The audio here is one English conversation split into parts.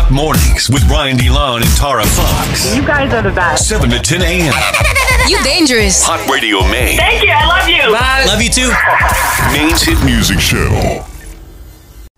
Rock Mornings with Ryan DeLon and Tara Fox. You guys are the best. 7 to 10 a.m. You dangerous. Hot Radio Maine. Thank you. I love you. Love you too. Maine's hit music show.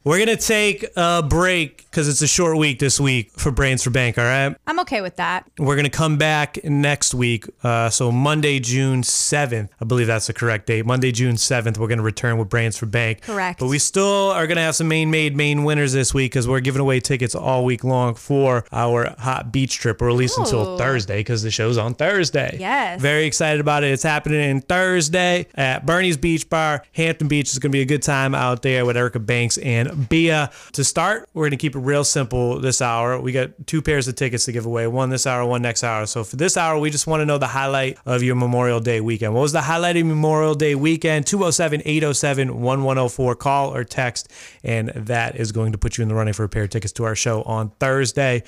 We're gonna take a break because it's a short week this week for Brains for Bank. All right, I'm okay with that. we're gonna come back next week. Uh, so Monday, June seventh, I believe that's the correct date. Monday, June seventh, we're gonna return with Brains for Bank. Correct. But we still are gonna have some main made main winners this week because we're giving away tickets all week long for our hot beach trip, or at least until Thursday because the show's on Thursday. Yes. Very excited about it. It's happening in Thursday at Bernie's Beach Bar, Hampton Beach. It's going to be a good time out there with Erica Banks and Bia. To start, we're going to keep it real simple this hour. We got two pairs of tickets to give away one this hour, one next hour. So for this hour, we just want to know the highlight of your Memorial Day weekend. What was the highlight of Memorial Day weekend? 207 807 1104. Call or text, and that is going to put you in the running for a pair of tickets to our show on Thursday.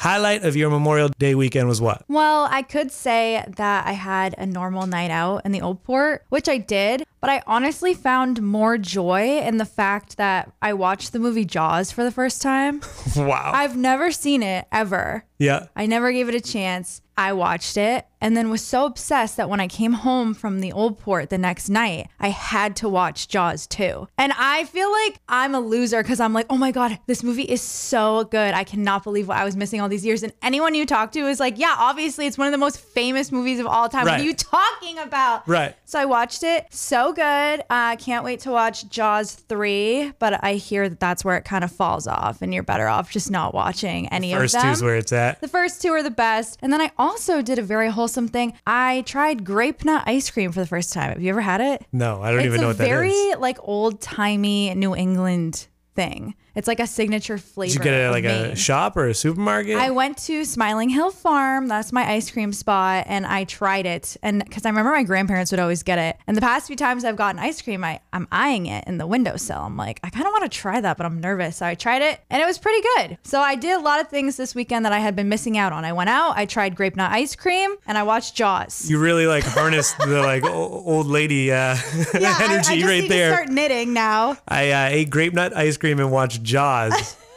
Highlight of your Memorial Day weekend was what? Well, I could say that I had a normal night out in the old port, which I did, but I honestly found more joy in the fact that I watched the movie Jaws for the first time. Wow. I've never seen it ever. yeah. I never gave it a chance. I watched it and then was so obsessed that when I came home from the old port the next night, I had to watch Jaws 2. And I feel like I'm a loser because I'm like, oh my God, this movie is so good. I cannot believe what I was missing all these years. And anyone you talk to is like, yeah, obviously it's one of the most famous movies of all time. What are you talking about? Right. So I watched it. So good. I can't wait to watch Jaws 3, but I hear that that's where it kind of falls off and you're better off just not watching any of them. First two's where it's at. The first two are the best. And then I also did a very wholesome thing. I tried grape nut ice cream for the first time. Have you ever had it? No, I don't it's even know a what that very like old timey New England thing. It's like a signature flavor. Did you get it at like Maine. a shop or a supermarket? I went to Smiling Hill Farm. That's my ice cream spot, and I tried it. And because I remember my grandparents would always get it. And the past few times I've gotten ice cream, I, I'm eyeing it in the windowsill. I'm like, I kind of want to try that, but I'm nervous. So I tried it, and it was pretty good. So I did a lot of things this weekend that I had been missing out on. I went out, I tried grape nut ice cream, and I watched Jaws. you really like harnessed the like old lady uh, yeah, I- I, energy just right need there. To start knitting now. I uh, ate grape nut ice cream and watched Jaws.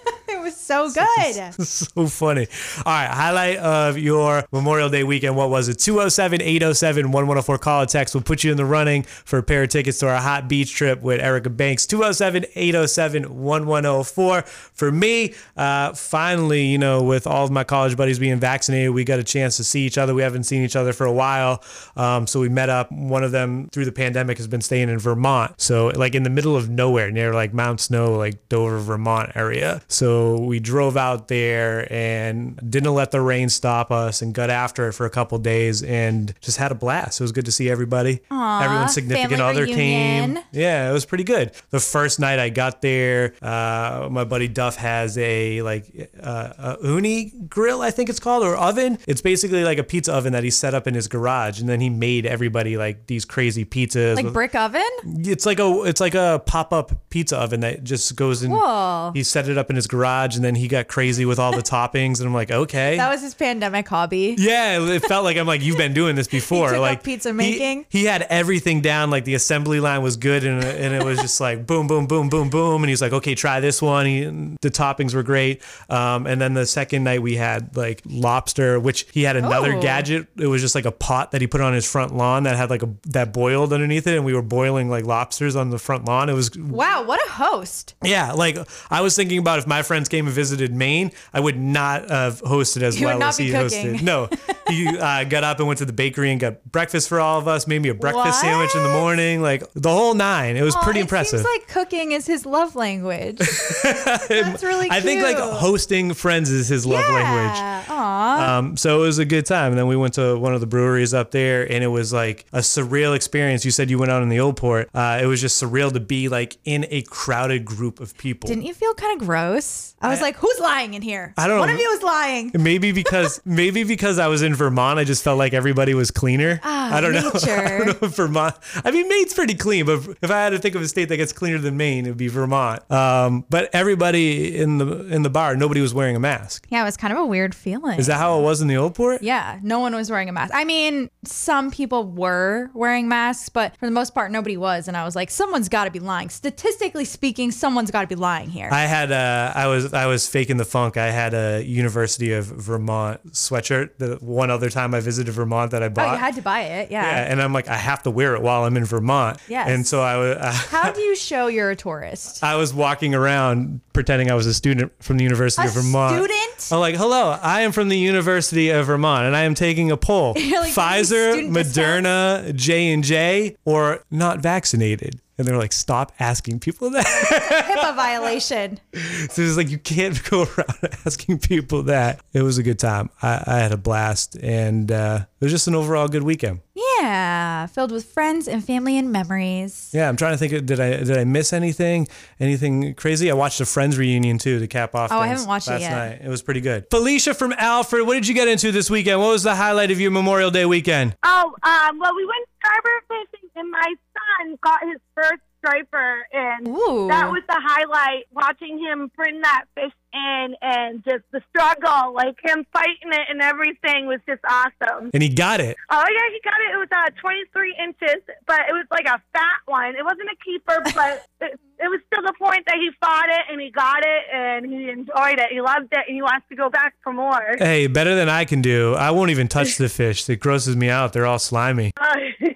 So good. so funny. All right, highlight of your Memorial Day weekend. What was it? 207 807 1104. Call or text. We'll put you in the running for a pair of tickets to our hot beach trip with Erica Banks. 207 807 1104. For me, uh, finally, you know, with all of my college buddies being vaccinated, we got a chance to see each other. We haven't seen each other for a while. Um, so we met up. One of them through the pandemic has been staying in Vermont. So, like in the middle of nowhere near like Mount Snow, like Dover, Vermont area. So we drove out there and didn't let the rain stop us and got after it for a couple days and just had a blast. It was good to see everybody. Everyone's significant other reunion. came. Yeah, it was pretty good. The first night I got there, uh, my buddy Duff has a like uh, a Ooni grill, I think it's called, or oven. It's basically like a pizza oven that he set up in his garage, and then he made everybody like these crazy pizzas. Like with- brick oven? it's like a it's like a pop up pizza oven that just goes in. Whoa. He set it up in his garage, and then he got crazy with all the toppings, and I'm like, okay. That was his pandemic hobby. Yeah, it felt like I'm like you've been doing this before. like pizza he- making? He, had everything down. Like the assembly line was good, and and it was just like boom, boom, boom, boom, boom. And he's like, okay, try this one. He, the toppings were great. Um, and then the second night we had like lobster, which he had another Oh. gadget. It was just like a pot that he put on his front lawn that had like a that boiled underneath it, and we were boiling like lobsters on the front lawn. It was Wow, what a host. yeah, like I was thinking about if my friends came and visited Maine, I would not have hosted as You well as he cooking. hosted. No, he uh, got up and went to the bakery and got breakfast for all of us. Made me a breakfast sandwich in the morning, like the whole nine. It was pretty Aw, impressive. It seems like cooking is his love language. That's really cute. I think like hosting friends is his love language. Yeah. Aw. Um, so it was a good time. And then we went to one of the breweries up there, and it was like a surreal experience. You said you went out in the old port. Uh, it was just surreal to be like in a crowded group of people. Didn't you feel kind of gross? I was like, who's lying in here? I don't One know. One of you is lying. Maybe because maybe because I was in Vermont, I just felt like everybody was cleaner. Ah, I don't know. I don't know if Vermont. I mean, Maine's pretty clean, but if I had to think of a state that gets cleaner than Maine, it would be Vermont. Um, but everybody in the in the bar, nobody was wearing a mask. Yeah, it was kind of a weird feeling. Is that how it was in the old port? Yeah, no one was wearing a mask. I mean, some people were wearing masks, but for the most part, nobody was. And I was like, someone's got to be lying. Statistically speaking, someone's got to be lying here. I had uh, I was I was faking the funk. I had a University of Vermont sweatshirt. The one other time I visited Vermont that I bought. Oh, you had to buy it. Yeah. yeah, and I'm like, I have to wear it while I'm in Vermont. Yes. And so I was. How do you show you're a tourist? I was walking around pretending I was a student from the University A of Vermont. student? I'm like, hello, I am from the University of Vermont, and I am taking a poll: like, Pfizer, Moderna, J and J, or not vaccinated. And they're like, stop asking people that. HIPAA violation. so it's like you can't go around asking people that. It was a good time. I, I had a blast, and uh, it was just an overall good weekend. Yeah, filled with friends and family and memories. Yeah, I'm trying to think. Of, did I did I miss anything? Anything crazy? I watched a Friends reunion too to cap off. Oh, I haven't watched it yet. Night. It was pretty good. Felicia from Alfred, what did you get into this weekend? What was the highlight of your Memorial Day weekend? Oh, um, well, we went striper fishing, and my son got his first striper, and Ooh. that was the highlight. Watching him bring that fish in, and just the struggle, like him fighting it and everything, was just awesome. And he got it. Oh yeah, he got it. It was uh, 23 inches, but it was like a fat one. It wasn't a keeper, but it, it was still the point that he fought it and he got it and he enjoyed it. He loved it and he wants to go back for more. Hey, better than I can do. I won't even touch the fish. It grosses me out. They're all slimy. Uh,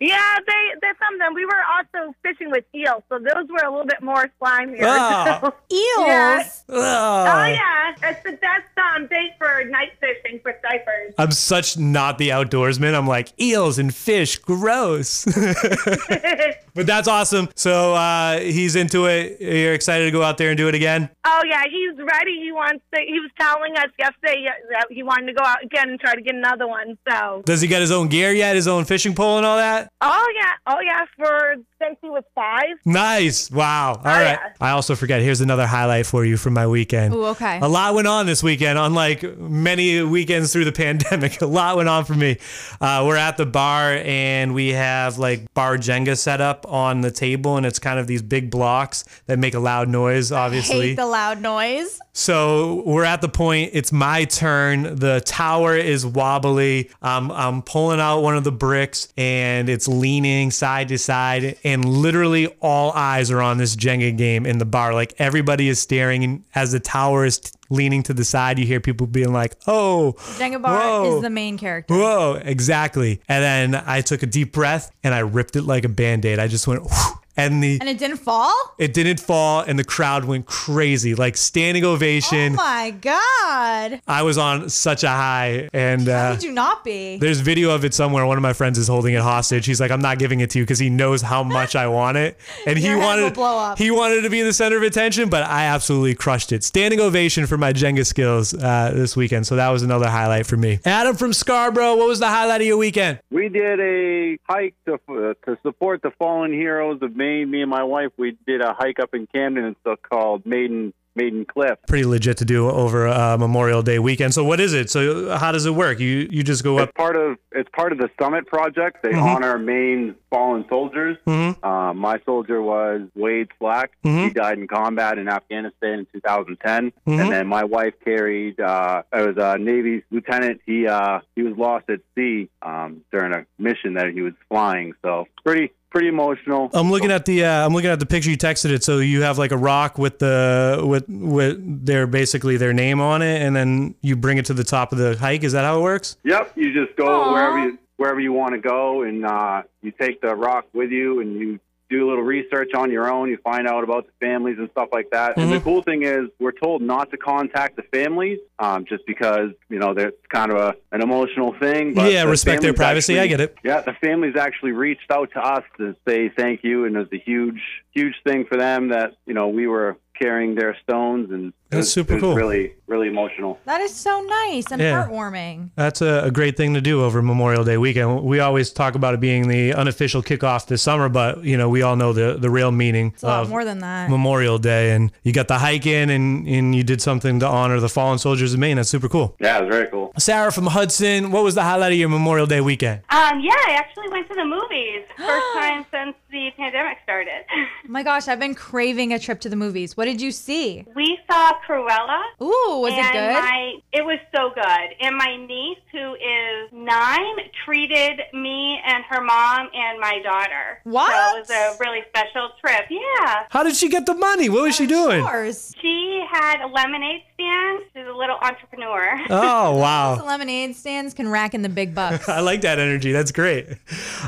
yeah, they they some of them. We were also fishing with eels, so those were a little bit more slimier. Oh. Eels. Yeah. Ugh. oh yeah, it's the best um, bait for night fishing for stripers. I'm such not the outdoorsman. I'm like eels and fish, gross. but that's awesome. So uh, he's into it. You're excited to go out there and do it again. Oh yeah, he's ready. He wants to. He was telling us yesterday that he wanted to go out again and try to get another one. So. Does he get his own gear yet? His own fishing pole and all that? Oh yeah, oh yeah. For since he was five. Nice. Wow. All right. yeah. I also forget. Here's another highlight for you from my weekend. Ooh, okay. A lot went on this weekend, unlike many weekends through the pandemic. A lot went on for me. Uh, we're at the bar and we have like bar Jenga set up on the table, and it's kind of these big blocks that make a loud noise, obviously. Hate the loud noise. So we're at the point. It's my turn. The tower is wobbly. I'm I'm pulling out one of the bricks, and it's leaning side to side. And literally, all eyes are on this Jenga game in the bar. Like everybody is staring, as the tower is leaning to the side, you hear people being like, "Oh, Jenga whoa, is the main character. Whoa, exactly. And then I took a deep breath, and I ripped it like a band aid. I just went. Whew, and the And it didn't fall? it didn't fall, and the crowd went crazy, like standing ovation. Oh my god. I was on such a high, and How uh, could you not be? there's video of it somewhere. One of my friends is holding it hostage. He's like, "I'm not giving it to you because he knows how much I want it, and he head wanted will blow up. he wanted to be the center of attention." But I absolutely crushed it. Standing ovation for my Jenga skills uh, this weekend. So that was another highlight for me. Adam from Scarborough, what was the highlight of your weekend? We did a hike to uh, to support the fallen heroes of Maine. Me and my wife, we did a hike up in Camden. It's still called Maiden Maiden Cliff. Pretty legit to do over uh, Memorial Day weekend. So what is it? So how does it work? You you just go up. It's part of it's part of the Summit Project. They honor Maine's fallen soldiers. Uh, my soldier was Wade Slack. He died in combat in Afghanistan in 2010. And then my wife carried. Uh, I was a Navy lieutenant. He uh, he was lost at sea um, during a mission that he was flying. So pretty pretty emotional. I'm looking at the uh, I'm looking at the picture you texted it. So you have like a rock with the with with their basically their name on it, and then you bring it to the top of the hike. Is that how it works? Yep, you just go wherever you wherever you want to go, and uh, you take the rock with you, and you do a little research on your own. You find out about the families and stuff like that. And the cool thing is, we're told not to contact the families, um, just because you know that's kind of a, an emotional thing. But Yeah, the respect their privacy. I get it. Yeah, the families actually reached out to us to say thank you, and it was a huge, huge thing for them that you know we were carrying their stones, and it That's was- super it cool. Really, really emotional. That is so nice and Yeah. heartwarming. That's a, a great thing to do over Memorial Day weekend. We always talk about it being the unofficial kickoff this summer, but you know we all know the the real meaning It's a lot of more than that. Memorial Day, and you got the hike in, and and you did something to honor the fallen soldiers of Maine. That's super cool. Yeah, it was very cool. Sarah from Hudson, what was the highlight of your Memorial Day weekend? Um, yeah, I actually went to the movies. movies. First time since the pandemic started. Oh my gosh, I've been craving a trip to the movies. What did you see? We saw Cruella. Ooh, was and it good? My, it was so good. And my niece, who is nine, treated me and her mom and my daughter. What? So it was a really special trip. Yeah. How did she get the money? What was she doing? Yours. She had a lemonade stand. She's a little entrepreneur. Oh wow. Lemonade stands can rack in the big bucks. I like that energy. That's great.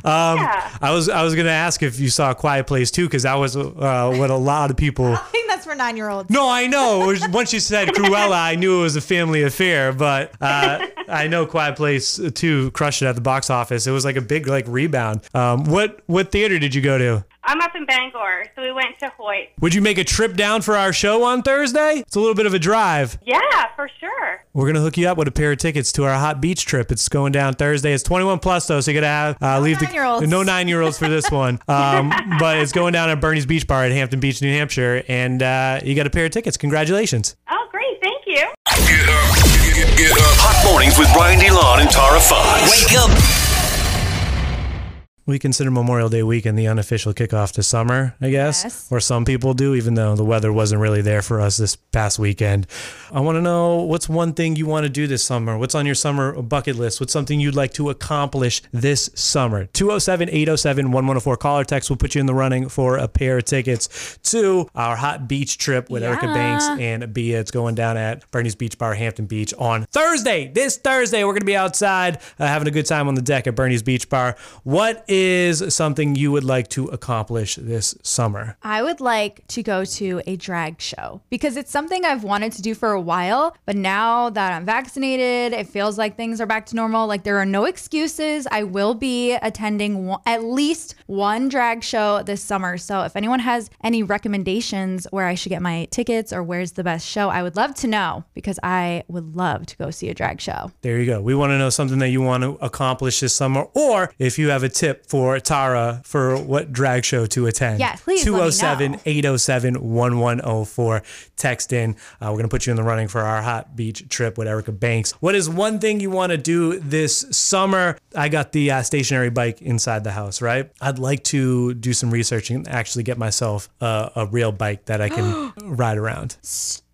Um, Yeah. I was I was gonna ask if you saw a Quiet Place too, because that was uh, what a lot of people. I think that's for nine year olds. No, I know. Once you said Cruella, I knew it was a family affair. But uh, I know Quiet Place two crushed it at the box office. It was like a big like rebound. Um, what what theater did you go to? I'm up in Bangor, so we went to Hoyt. Would you make a trip down for our show on Thursday? It's a little bit of a drive. Yeah, for sure. We're gonna hook you up with a pair of tickets to our hot beach trip. It's going down Thursday. It's 21 plus though, so you gotta have uh, leave the nine-year-olds. no nine year olds for this one. Um, but it's going down at Bernie's Beach Bar at Hampton Beach, New Hampshire, and uh, you got a pair of tickets. Congratulations. Oh, great. Thank you. Get up, get, get up. Hot mornings with Ryan DeLon and Tara Fox. Wake up. We consider Memorial Day weekend the unofficial kickoff to summer, I guess, Yes. or some people do, even though the weather wasn't really there for us this past weekend. I want to know what's one thing you want to do this summer? What's on your summer bucket list? What's something you'd like to accomplish this summer? 207 807 1104. Call or text will put you in the running for a pair of tickets to our hot beach trip with Erica Banks and Bia. It's going down at Bernie's Beach Bar, Hampton Beach on Thursday. This Thursday, we're going to be outside uh, having a good time on the deck at Bernie's Beach Bar. What is something you would like to accomplish this summer? I would like to go to a drag show because it's something I've wanted to do for a while. But now that I'm vaccinated, it feels like things are back to normal. Like there are no excuses. I will be attending one, at least one drag show this summer. So if anyone has any recommendations where I should get my tickets or where's the best show, I would love to know because I would love to go see a drag show. There you go. We want to know something that you want to accomplish this summer, or if you have a tip for Tara for what drag show to attend. Yeah, please let 207 807 1104. Text in. Uh, we're going to put you in the running for our hot beach trip with Erica Banks. What is one thing you want to do this summer? I got the uh, stationary bike inside the house, right? I'd like to do some research and actually get myself uh, a real bike that I can ride around.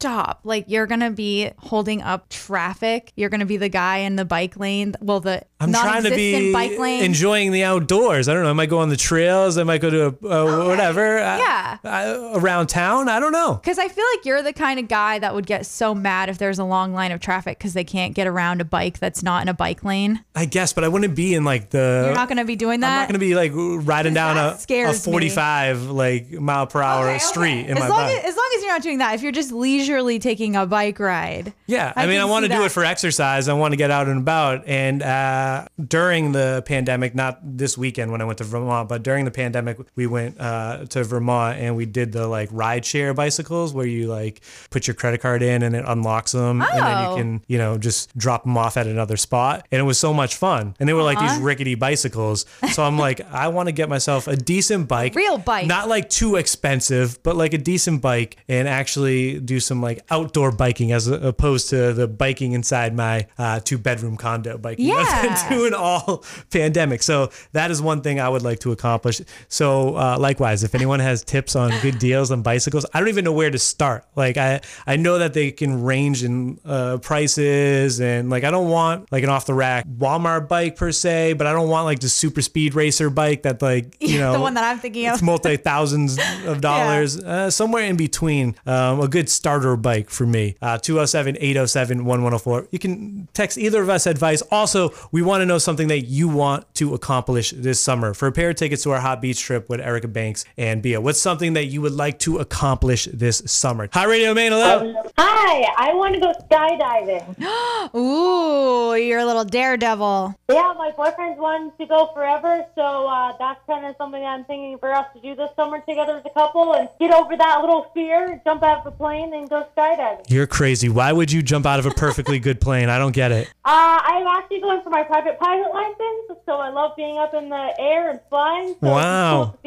Stop. Like you're going to be holding up traffic. You're going to be the guy in the bike lane. Well, the I'm trying to be bike lane. enjoying the outdoors. I don't know. I might go on the trails. I might go to uh, whatever. uh, Yeah. uh, around town. I don't know. Because I feel like you're the kind of guy that would get so mad if there's a long line of traffic because they can't get around a bike that's not in a bike lane. I guess, but I wouldn't be in like the. You're not going to be doing that. I'm not gonna be like riding down That a, a scares me. 45 like mile per hour Okay, okay. street in as my long bike. as, as long as you're not doing that, if you're just leisurely taking a bike ride. Yeah, I, mean, I want to do that. it for exercise. I want to get out and about. And uh, during the pandemic, not this weekend when I went to Vermont, but during the pandemic, we went uh, to Vermont and we did the like ride share bicycles where you like put your credit card in and it unlocks them, and then you Oh. can you know just drop them off at another spot. And it was so much fun. And they were like these Uh-huh. rickety bicycles. So I'm like, I want to get myself a decent bike, real bike. not like too expensive, but like a decent bike, and actually do some like outdoor biking as opposed to the biking inside my uh, two bedroom condo biking Yeah. doing all pandemic. So that is one thing I would like to accomplish. So uh, likewise, if anyone has tips on good deals on bicycles, I don't even know where to start. Like I, I know that they can range in uh, prices, and like I don't want like an off the rack Walmart bike per se, but I don't want like the super speed racer bike that like you know the one that I'm thinking of. it's multi thousands of dollars. Uh, somewhere in between, um, a good starter bike for me. Uh, 207 807 1104. You can text either of us advice. Also, we want to know something that you want to accomplish this summer. For a pair of tickets to our hot beach trip with Erica Banks and Bia, what's something that you would like to accomplish this summer? Hi, Radio Maine, hello. Hi, I want to go skydiving. Ooh, you're a little daredevil. yeah, my boyfriend's wanted to go forever, so uh, that's kind of something I'm thinking for us to do this summer together as a couple and get over that little fear, jump out of the plane, and go skydiving. You're crazy. Why would you jump out of a perfectly good plane? I don't get it. Uh, I'm actually going for my private pilot license, so I love being up in the air and flying. So Wow.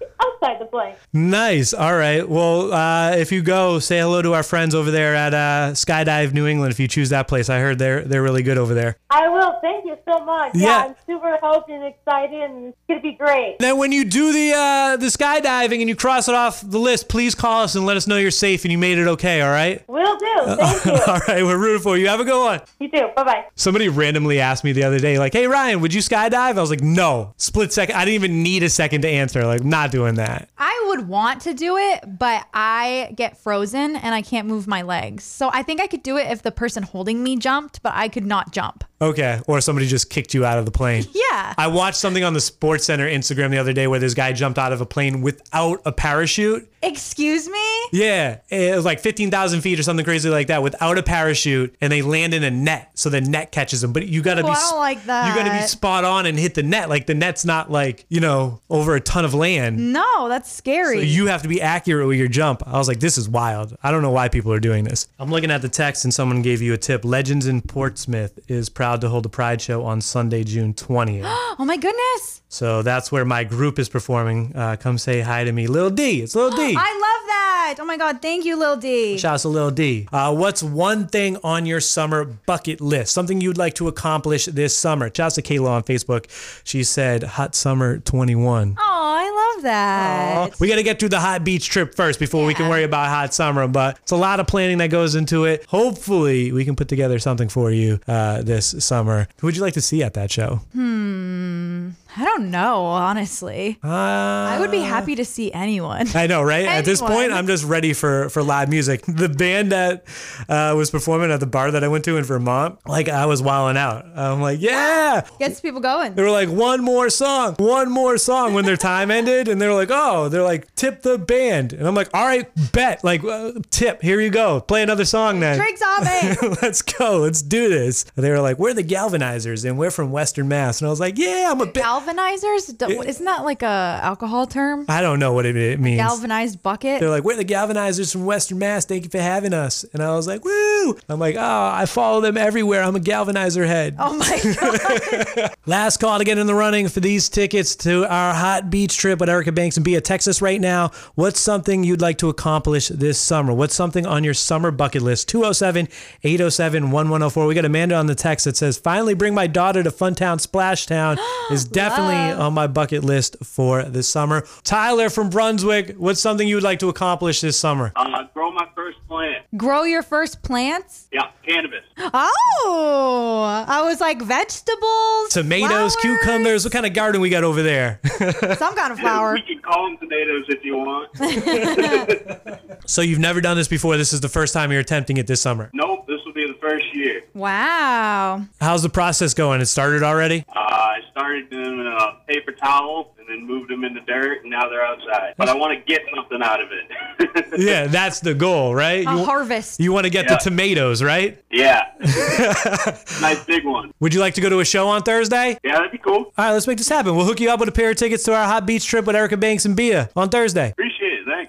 It's cool to see what outside the plane. Nice. All right. Well, uh, if you go, say hello to our friends over there at uh, Skydive New England. If you choose that place, I heard they're they're really good over there. I will. Thank you so much. Yeah. Yeah, I'm super hyped and excited, and it's gonna be great. Then when you do the uh, the skydiving and you cross it off the list, please call us and let us know you're safe and you made it okay. All right. Will do. Thank you. All right. We're rooting for you. Have a good one. You too. Bye bye. Somebody randomly asked me the other day, like, "Hey Ryan, would you skydive?" I was like, "No." Split second. I didn't even need a second to answer. Like, not doing that. I would want to do it, but I get frozen and I can't move my legs. So I think I could do it if the person holding me jumped, but I could not jump. Okay. Or somebody just kicked you out of the plane. Yeah. I watched something on the Sports Center Instagram the other day where this guy jumped out of a plane without a parachute. Excuse me? Yeah, it was like 15,000 feet or something crazy like that without a parachute, and they land in a net, so the net catches them. But you gotta Oh, be, I don't like that. you gotta be spot on and hit the net. Like the net's not like you know over a ton of land. No, that's scary. So you have to be accurate with your jump. I was like, this is wild. I don't know why people are doing this. I'm looking at the text, and someone gave you a tip. Legends in Portsmouth is proud to hold a Pride show on Sunday, June 20th. oh my goodness. so that's where my group is performing. Uh, come say hi to me, Lil D. It's Lil D. I love that. Oh my God. Thank you, Lil D. Shout out to Lil D. Uh, what's one thing on your summer bucket list? Something you'd like to accomplish this summer? Shout out to Kayla on Facebook. She said Hot Summer 21. Oh, love that. We got to get through the hot beach trip first before we can worry about hot summer, but it's a lot of planning that goes into it. Hopefully, we can put together something for you uh, this summer. Who would you like to see at that show? I don't know, honestly. Uh, I would be happy to see anyone. I know, right? At this point, I'm just ready for for live music. The band that uh, was performing at the bar that I went to in Vermont, like I was wilding out. I'm like, yeah. Gets people going. They were like, one more song, one more song when their time ended, and they're like, oh, they're like, tip the band, and I'm like, all right, bet, like, uh, tip, here you go, play another song then. Drinks on me. Let's go. Let's do this. And they were like, we're the Galvanizers and we're from Western Mass. And I was like, yeah, I'm a bit. Galvanizers? Do- Isn't that like a alcohol term? I don't know what it, it means. Galvanized bucket? They're like, we're the Galvanizers from Western Mass. Thank you for having us. And I was like, woo. I'm like, oh, I follow them everywhere. I'm a Galvanizer head. Oh my God. Last call to get in the running for these tickets to our hot beach trip with Erica Banks and Bia, Texas right now. What's something you'd like to accomplish this summer? What's something on your summer bucket list? 207 807 1104. We got Amanda on the text that says, finally bring my daughter to Funtown Splashtown is definitely on my bucket list for this summer. Tyler from Brunswick, what's something you would like to accomplish this summer? Uh, grow my first plant. Grow your first plants? Yeah, cannabis. Oh, I was like vegetables, Tomatoes, flowers, cucumbers. What kind of garden we got over there? some kind of flower. We can call them tomatoes if you want. so you've never done this before. This is the first time you're attempting it this summer. nope, this will be the first year. Wow. How's the process going? It started already? Uh, I started them in a paper towel and then moved them in the dirt, and now they're outside. But I want to get something out of it. Yeah, that's the goal, right? A You, harvest. you want to get Yeah. the tomatoes, right? yeah. nice big one. Would you like to go to a show on Thursday? Yeah, that'd be cool. All right, let's make this happen. We'll hook you up with a pair of tickets to our hot beach trip with Erica Banks and Bia on Thursday. Appreciate it. Thanks.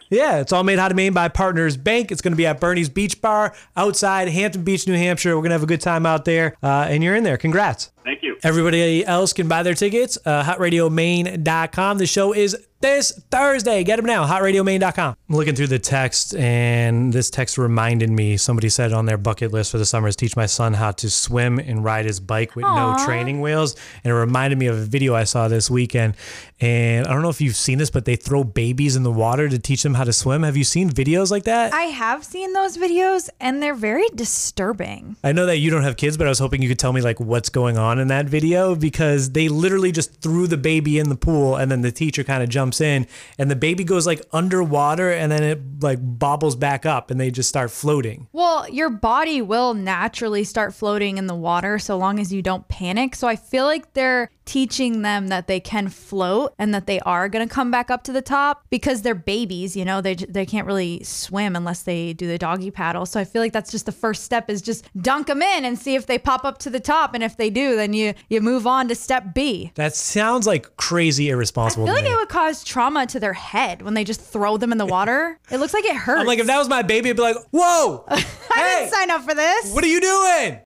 Yeah, it's all made how to Maine by Partners Bank. It's going to be at Bernie's Beach Bar outside Hampton Beach, New Hampshire. We're going to have a good time out there, uh, and you're in there. Congrats. Thank you. Everybody else can buy their tickets. Uh, HotRadioMaine.com. The show is this Thursday. Get them now. HotRadioMaine.com. I'm looking through the text, and this text reminded me. Somebody said on their bucket list for the summer is teach my son how to swim and ride his bike with no training wheels. And it reminded me of a video I saw this weekend. And I don't know if you've seen this, but they throw babies in the water to teach them how to swim. Have you seen videos like that? I have seen those videos and they're very disturbing. I know that you don't have kids, but I was hoping you could tell me like what's going on in that video because they literally just threw the baby in the pool and then the teacher kind of jumps in and the baby goes like underwater and then it like bobbles back up and they just start floating. Well, your body will naturally start floating in the water so long as you don't panic. So I feel like they're teaching them that they can float and that they are going to come back up to the top because they're babies, you know, they they can't really swim unless they do the doggy paddle. So I feel like that's just the first step is just dunk them in and see if they pop up to the top and if they do, then you you move on to step B. That sounds like crazy irresponsible I feel like me. it would cause trauma to their head when they just throw them in the water. It looks like it hurts. I'm like, if that was my baby, I'd be like, whoa, I hey, didn't sign up for this. what are you doing?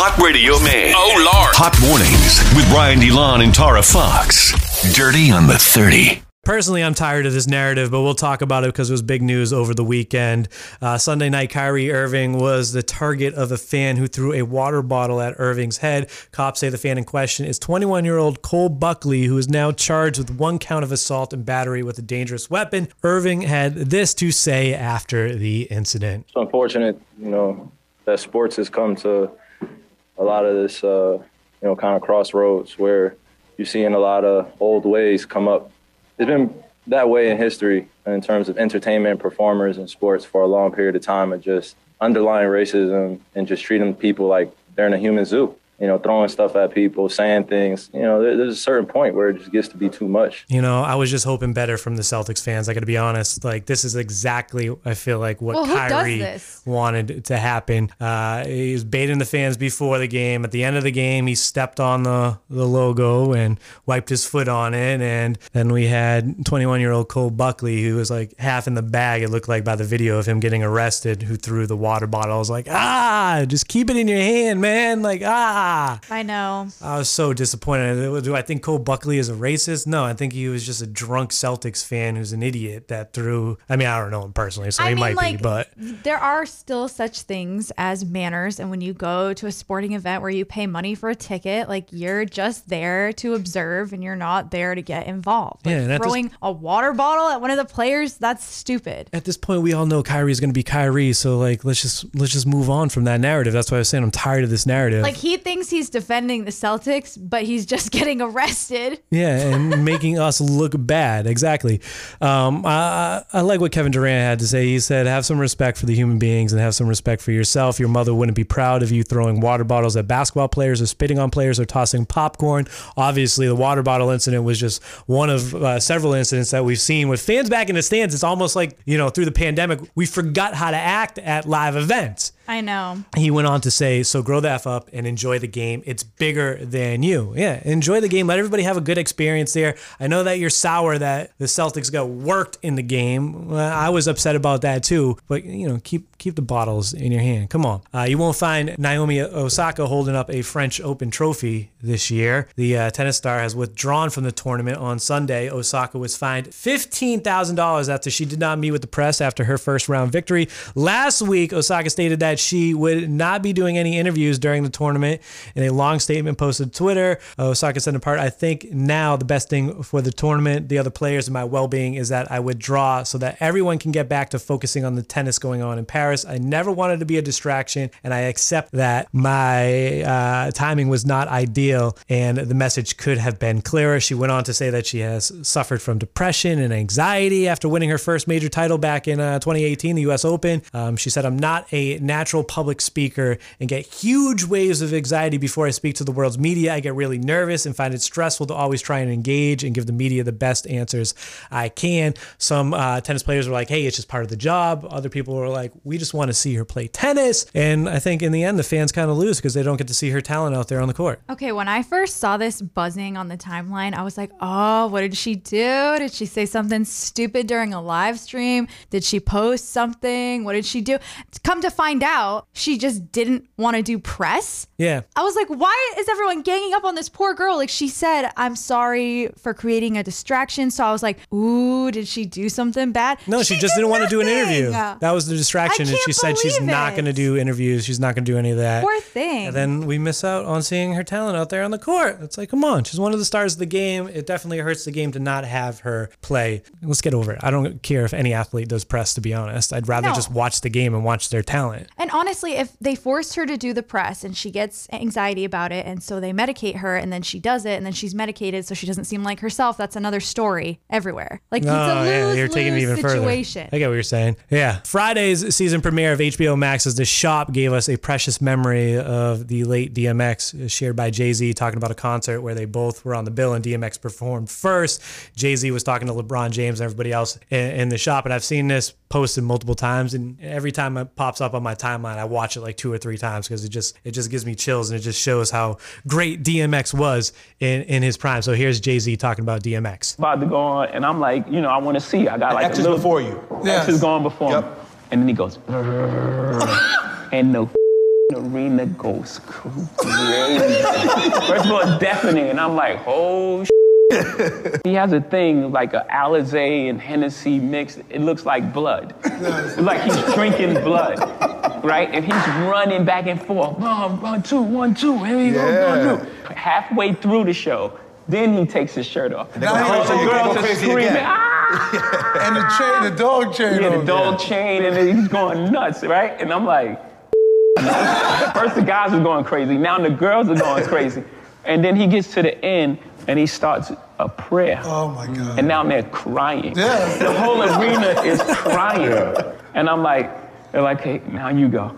Hot Radio Man. Oh, Lord. Hot Mornings with Ryan DeLon and Tara Fox. Dirty on the 30. Personally, I'm tired of this narrative, but we'll talk about it because it was big news over the weekend. Uh, Sunday night, Kyrie Irving was the target of a fan who threw a water bottle at Irving's head. Cops say the fan in question is 21 year old Cole Buckley, who is now charged with one count of assault and battery with a dangerous weapon. Irving had this to say after the incident. It's unfortunate, you know, that sports has come to a lot of this, uh, you know, kind of crossroads where you're seeing a lot of old ways come up. It's been that way in history in terms of entertainment, performers, and sports for a long period of time of just underlying racism and just treating people like they're in a human zoo you know, throwing stuff at people, saying things. You know, there, there's a certain point where it just gets to be too much. You know, I was just hoping better from the Celtics fans. I got to be honest. Like, this is exactly, I feel like, what Well, Kyrie wanted to happen. Uh, he was baiting the fans before the game. At the end of the game, he stepped on the, the logo and wiped his foot on it. And then we had 21 year old Cole Buckley, who was like half in the bag, it looked like by the video of him getting arrested, who threw the water bottle. I was like, ah, just keep it in your hand, man. Like, ah. Ah. I know. I was so disappointed. Do I think Cole Buckley is a racist? No, I think he was just a drunk Celtics fan who's an idiot that threw. I mean, I don't know him personally, so I he mean, might like, be, but there are still such things as manners. And when you go to a sporting event where you pay money for a ticket, like you're just there to observe and you're not there to get involved. Like Yeah, at this- throwing a water bottle at one of the players, that's stupid. at this point, we all know Kyrie is going to be Kyrie. So like, let's just let's just move on from that narrative. That's why I was saying I'm tired of this narrative. Like he thinks he's defending the Celtics, but he's just getting arrested. Yeah, and making us look bad. Exactly. Um, I, I I like what Kevin Durant had to say. He said, "Have some respect for the human beings and have some respect for yourself. Your mother wouldn't be proud of you throwing water bottles at basketball players or spitting on players or tossing popcorn." Obviously, the water bottle incident was just one of uh, several incidents that we've seen with fans back in the stands. It's almost like you know, through the pandemic, we forgot how to act at live events. I know. He went on to say, "So grow the f up and enjoy the game. It's bigger than you. Yeah, enjoy the game. Let everybody have a good experience there. I know that you're sour that the Celtics got worked in the game. Well, I was upset about that too. But you know, keep keep the bottles in your hand. Come on. Uh, you won't find Naomi Osaka holding up a French Open trophy this year. The uh, tennis star has withdrawn from the tournament on Sunday. Osaka was fined fifteen thousand dollars after she did not meet with the press after her first round victory. Last week, Osaka stated that she would not be doing any interviews during the tournament. In a long statement posted to Twitter, Osaka said in part, I think now the best thing for the tournament, the other players, and my well being is that I withdraw so that everyone can get back to focusing on the tennis going on in Paris. I never wanted to be a distraction, and I accept that my uh, timing was not ideal and the message could have been clearer. She went on to say that she has suffered from depression and anxiety after winning her first major title back in uh, 2018, the US Open. Um, she said, I'm not a natural public speaker and get huge waves of anxiety before I speak to the world's media. I get really nervous and find it stressful to always try and engage and give the media the best answers I can. Some uh, tennis players were like, hey, it's just part of the job. Other people were like, we just want to see her play tennis. And I think in the end, the fans kind of lose because they don't get to see her talent out there on the court. Okay, when I first saw this buzzing on the timeline, I was like, oh, what did she do? Did she say something stupid during a live stream? Did she post something? What did she do? Come to find out, she just didn't want to do press. Yeah. I was like, why is everyone ganging up on this poor girl? Like she said, I'm sorry for creating a distraction. So I was like, ooh, did she do something bad? No, she, just didn't want to do an interview. That was the distraction. And she said she's believe not going to do interviews. She's not going to do any of that. Poor thing. And then we miss out on seeing her talent out there on the court. It's like, come on, she's one of the stars of the game. It definitely hurts the game to not have her play. Let's get over it. I don't care if any athlete does press, to be honest. I'd rather No. just watch the game and watch their talent. And honestly, if they forced her to do the press and she gets anxiety about it, and so they medicate her, and then she does it, and then she's medicated so she doesn't seem like herself, that's another story everywhere. Like it's a Oh, lose yeah, you're taking it even situation. further. I get what you're saying. Yeah. Friday's season premiere of HBO Max's The Shop gave us a precious memory of the late DMX, shared by Jay Z, talking about a concert where they both were on the bill and DMX performed first. Jay Z was talking to LeBron James and everybody else in, in the shop. And I've seen this posted multiple times, and every time it pops up on my timeline, I watch it like two or three times because it just it just gives me chills and it just shows how great DMX was in, in his prime. So here's Jay Z talking about DMX. about to go on, and I'm like, you know, I want to see. I got like X a is little before you. X is going before me. And then he goes, and the arena goes crazy. First of all, it's deafening, and I'm like, oh, He has a thing like a Alizé and Hennessy mix. It looks like blood. Like he's drinking blood, right? And he's running back and forth. One, one, two, one, two. Here we Yeah. go, one, two. Halfway through the show, then he takes his shirt off. All the girls are screaming. "Ah!" and the chain, the dog chain. Yeah, the dog chain, and he's going nuts, right? And I'm like, first the guys are going crazy, now the girls are going crazy. And then he gets to the end and he starts a prayer. Oh my God. And now they're crying. Yeah. The whole arena is crying. And I'm like, they're like, hey, now you go.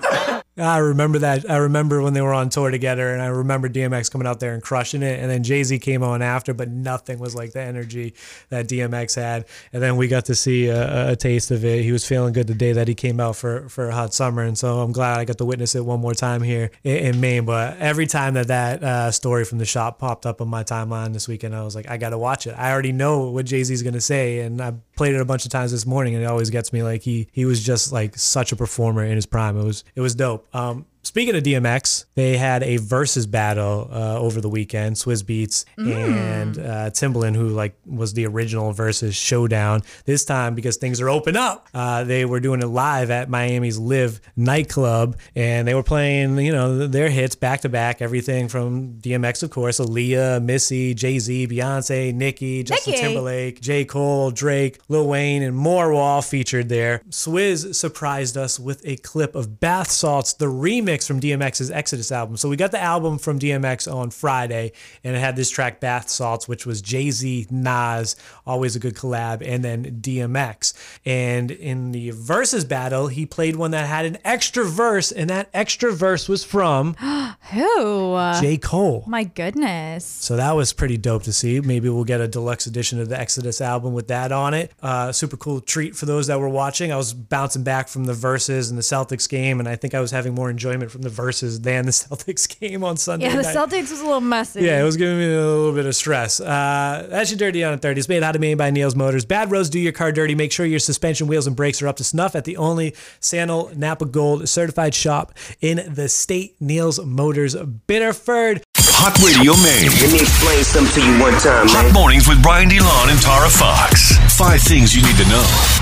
I remember that. I remember when they were on tour together, and I remember DMX coming out there and crushing it. And then Jay Z came on after, but nothing was like the energy that DMX had. And then we got to see a, a taste of it. He was feeling good the day that he came out for for Hot Summer, and so I'm glad I got to witness it one more time here in, in Maine. But every time that that uh, story from the shop popped up on my timeline this weekend, I was like, I got to watch it. I already know what Jay Z's gonna say, and I played it a bunch of times this morning, and it always gets me. Like he he was just like such a performer in his prime. It was it was dope. Um, Speaking of DMX, they had a Verzuz battle uh, over the weekend. Swizz Beatz and uh, Timbaland, who like was the original Verzuz showdown. This time, because things are open up, uh, they were doing it live at Miami's LIV nightclub, and they were playing, you know, their hits back to back. Everything from DMX, of course, Aaliyah, Missy, Jay Z, Beyonce, Nicki, Justin Nicki. Timberlake, J. Cole, Drake, Lil Wayne, and more were all featured there. Swizz surprised us with a clip of Bath Salts, the remix from DMX's Exodus album. So we got the album from DMX on Friday, and it had this track Bath Salts, which was Jay Z, Nas, always a good collab, and then DMX. And in the Verzuz battle, he played one that had an extra verse, and that extra verse was from Who? J. Cole. My goodness. So that was pretty dope to see. Maybe we'll get a deluxe edition of the Exodus album with that on it. Uh, super cool treat for those that were watching. I was bouncing back from the Verzuz and the Celtics game, and I think I was having more enjoyment from the Verzuz than the Celtics game on Sunday. Yeah, the night. Celtics was a little messy. Yeah, it was giving me a little bit of stress. Uh, that's your Dirty on 30. It's made out of Maine by Neil's Motors. Bad roads do your car dirty. Make sure your suspension, wheels, and brakes are up to snuff at the only Sandal Napa Gold certified shop in the state, Neil's Motors, Biddeford. Hot Radio Maine. Let me explain something to you one time, Hot man. mornings with Ryan DeLon and Tara Fox. Five things you need to know.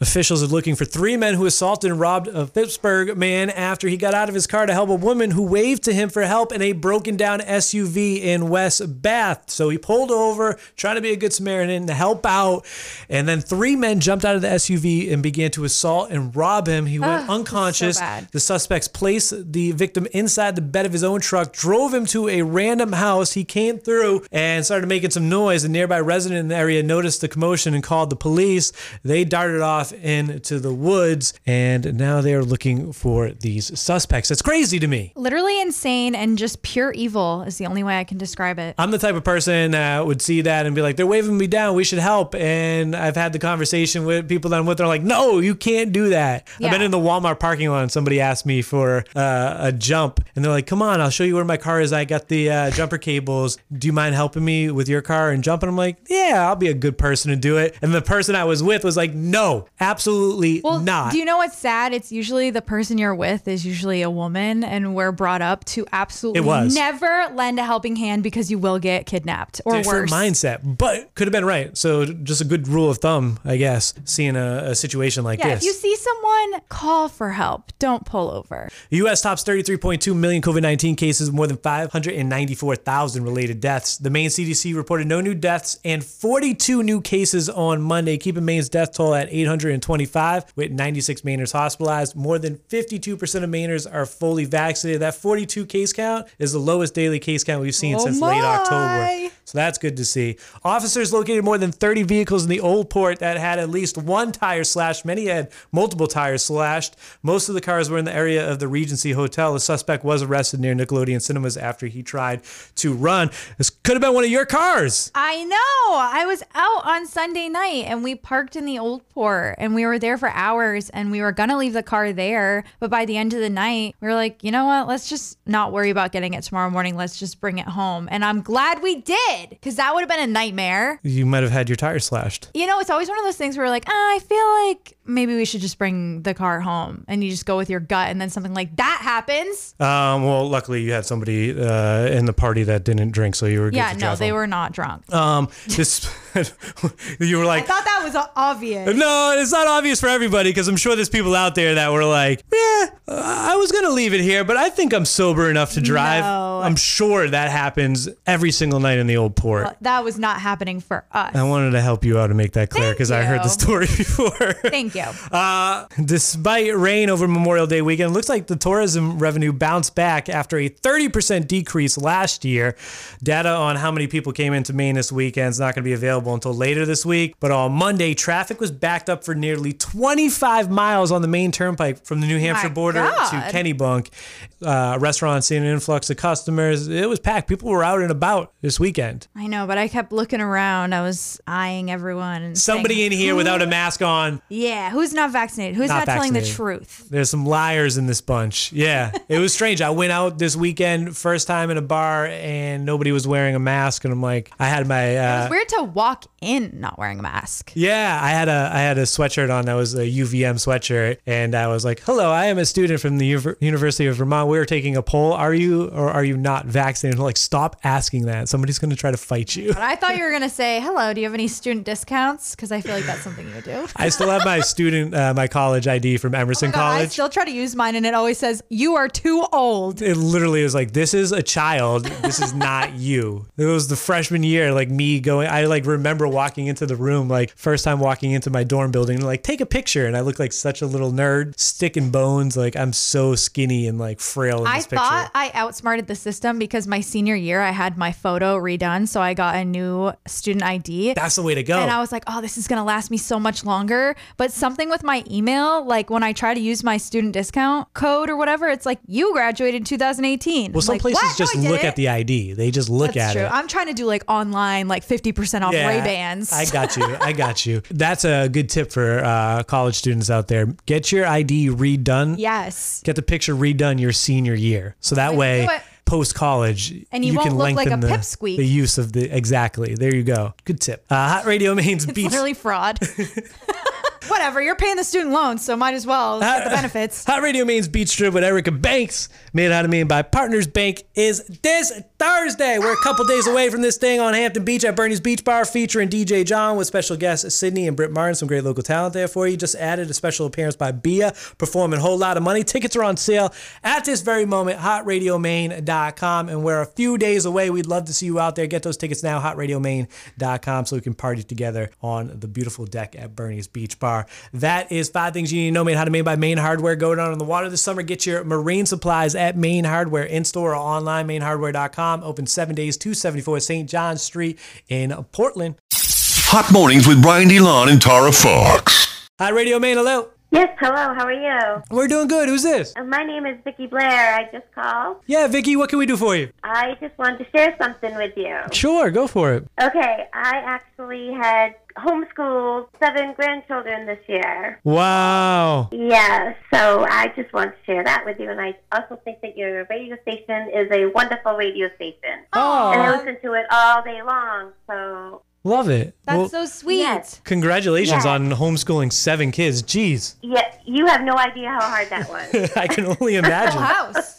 Officials are looking for three men who assaulted and robbed a Pittsburgh man after he got out of his car to help a woman who waved to him for help in a broken down SUV in West Bath. So he pulled over, trying to be a good Samaritan to help out. And then three men jumped out of the SUV and began to assault and rob him. He went ah, this is so unconscious. the suspects placed the victim inside the bed of his own truck, drove him to a random house. He came through and started making some noise. A nearby resident in the area noticed the commotion and called the police. They darted off into the woods, and now they are looking for these suspects. That's crazy to me. Literally insane and just pure evil is the only way I can describe it. I'm the type of person that would see that and be like, they're waving me down. We should help. And I've had the conversation with people that I'm with. They're like, no, you can't do that. I've been in the Walmart parking lot and somebody asked me for uh, a jump. And they're like, come on, I'll show you where my car is. I got the uh, jumper cables. Do you mind helping me with your car and jumping? I'm like, yeah, I'll be a good person to do it. And the person I was with was like, no, absolutely well, not. Do you know what's sad? It's usually the person you're with is usually a woman, and we're brought up to absolutely never lend a helping hand because you will get kidnapped or different worse. mindset, but could have been right. So just a good rule of thumb, I guess, seeing a, a situation like yeah, this. if you see someone, call for help. Don't pull over. The U.S. tops 33.2 million COVID 19 cases, more than 594,000 related deaths. The Maine CDC reported no new deaths and 42 new cases on Monday, keeping Maine's death toll at 825, with 96 Mainers hospitalized. More than 52% of Mainers are fully vaccinated. That 42 case count is the lowest daily case count we've seen Oh since late. October. So that's good to see. Officers located more than 30 vehicles in the old port that had at least one tire slashed. Many had multiple tires slashed. Most of the cars were in the area of the Regency Hotel. The suspect was arrested near Nickelodeon Cinemas after he tried to run. This could have been one of your cars. I know. I was out on Sunday night and we parked in the old port there. And we were there for hours and we were to leave the car there. But by the end of the night, we were like, you know what? Let's just not worry about getting it tomorrow morning. Let's just bring it home. And I'm glad we did because that would have been a nightmare. You might have had your tire slashed. You know, it's always one of those things where we're like, ah, I feel like maybe we should just bring the car home and you just go with your gut. And then something like that happens. Um, well, luckily you had somebody uh, in the party that didn't drink, so you were good Yeah, no, they home. were not drunk. Um, this you were like I thought that was obvious. no, it's not obvious for everybody because I'm sure there's people out there that were like, yeah, I was gonna leave it here, but I think I'm sober enough to drive. No. I'm sure that happens every single night in the old port. Well, that was not happening for us. I wanted to help you out and make that clear because I heard the story before. Thank you. Uh, despite rain over Memorial Day weekend, it looks like the tourism revenue bounced back after a 30% decrease last year. Data on how many people came into Maine this weekend is not going to be available until later this week. But on Monday, traffic was backed up for nearly 25 miles on the Maine Turnpike from the New Hampshire My border God. to Kennebunk. Uh, restaurants seeing an influx of customers. It was packed. People were out and about this weekend. I know, but I kept looking around. I was eyeing everyone and saying, Somebody in here without a mask on. Yeah, who's not vaccinated? Who's Not not, telling the truth? There's some liars in this bunch. Yeah, it was strange. I went out this weekend, first time in a bar, and nobody was wearing a mask, and I'm like, I had my. It Uh, was weird to walk in not wearing a mask. yeah, I had a I had a sweatshirt on that was a UVM sweatshirt, and I was like, "Hello, I am a student from the Uver- University of Vermont. We are taking a poll. Are you or are you not vaccinated?" Like, stop asking that. Somebody's going to try to fight you. But I thought you were gonna say, "Hello, do you have any student discounts?" Because I feel like that's something you do. I still have my student, uh, my college ID from Emerson Oh God, I still try to use mine, and it always says, "You are too old." it literally is like this is a child this is not you it was the freshman year like me going i like remember walking into the room like first time walking into my dorm building like take a picture and i look like such a little nerd stick and bones like i'm so skinny and like frail in I this picture thought I outsmarted the system because my senior year I had my photo redone, so I got a new student ID. that's the way to go And I was like, oh, this is going to last me so much longer. But something with my email, like when I try to use my student discount code or whatever, it's like, you graduated in 2018. well I'm some like, places "What? Just I look didn't." at the id they just look That's at true. it I'm trying to do like online, like 50% off Yeah, Ray Bans. I got you. I got you. That's a good tip for uh, college students out there. Get your ID redone. Yes. Get the picture redone your senior year. So that way, post college, And you won't can look like lengthen a the, pipsqueak. the use of the exactly. There you go. Good tip. Uh, Hot Radio Maine's It's literally fraud. Whatever, you're paying the student loans, so might as well get the benefits. Hot Radio Maine's Beach Trip with Erica Banks, made out of Maine by Partners Bank, is this Thursday. We're a couple days away from this thing on Hampton Beach at Bernie's Beach Bar, featuring DJ John with special guests Sydney and Britt Martin. Some great local talent there for you. Just added a special appearance by Bia, performing a whole lot of money. Tickets are on sale at this very moment. HotRadioMaine.com, and we're a few days away. We'd love to see you out there. Get those tickets now. HotRadioMaine.com, so we can party together on the beautiful deck at Bernie's Beach Bar. That is five things you need to know made how to made by Maine Hardware. Go down on the water this summer. Get your marine supplies at Maine Hardware in store or online. MaineHardware.com. Open seven days, 274 St. John Street in Portland. Hot mornings with Ryan DeLon and Tara Fox. Hi, Radio Maine. Hello. Yes, hello. How are you? We're doing good. Who's this? Uh, My name is Vicki Blair. I just called. Yeah, Vicky. What can we do for you? I just wanted to share something with you. Sure, go for it. Okay, I actually had homeschooled seven grandchildren this year. Wow. Yeah, so I just wanted to share that with you, and I also think that your radio station is a wonderful radio station. Oh. And I listen to it all day long, so Love it. That's Well, so sweet. Yes. congratulations Yeah. on homeschooling seven kids. Jeez. yeah, you have no idea how hard that was. I can only imagine. House.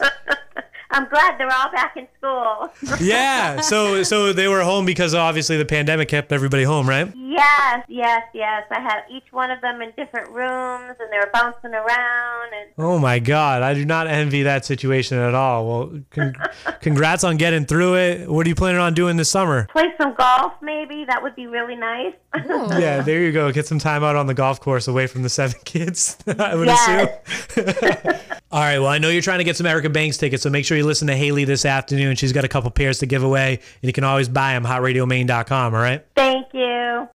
I'm glad they're all back in school. yeah. So so they were home because obviously the pandemic kept everybody home, right? Yes, yes, yes. I had each one of them in different rooms, and they were bouncing around. And Oh my God, I do not envy that situation at all. Well, con- congrats on getting through it. What are you planning on doing this summer? play some golf, maybe that would be really nice. Yeah, there you go. Get some time out on the golf course away from the seven kids. I would Yes. assume. All right. Well, I know you're trying to get some Erica Banks tickets, so make sure you listen to Haley this afternoon. She's got a couple pairs to give away, and you can always buy them. HotRadioMaine.com. All right. Thank you.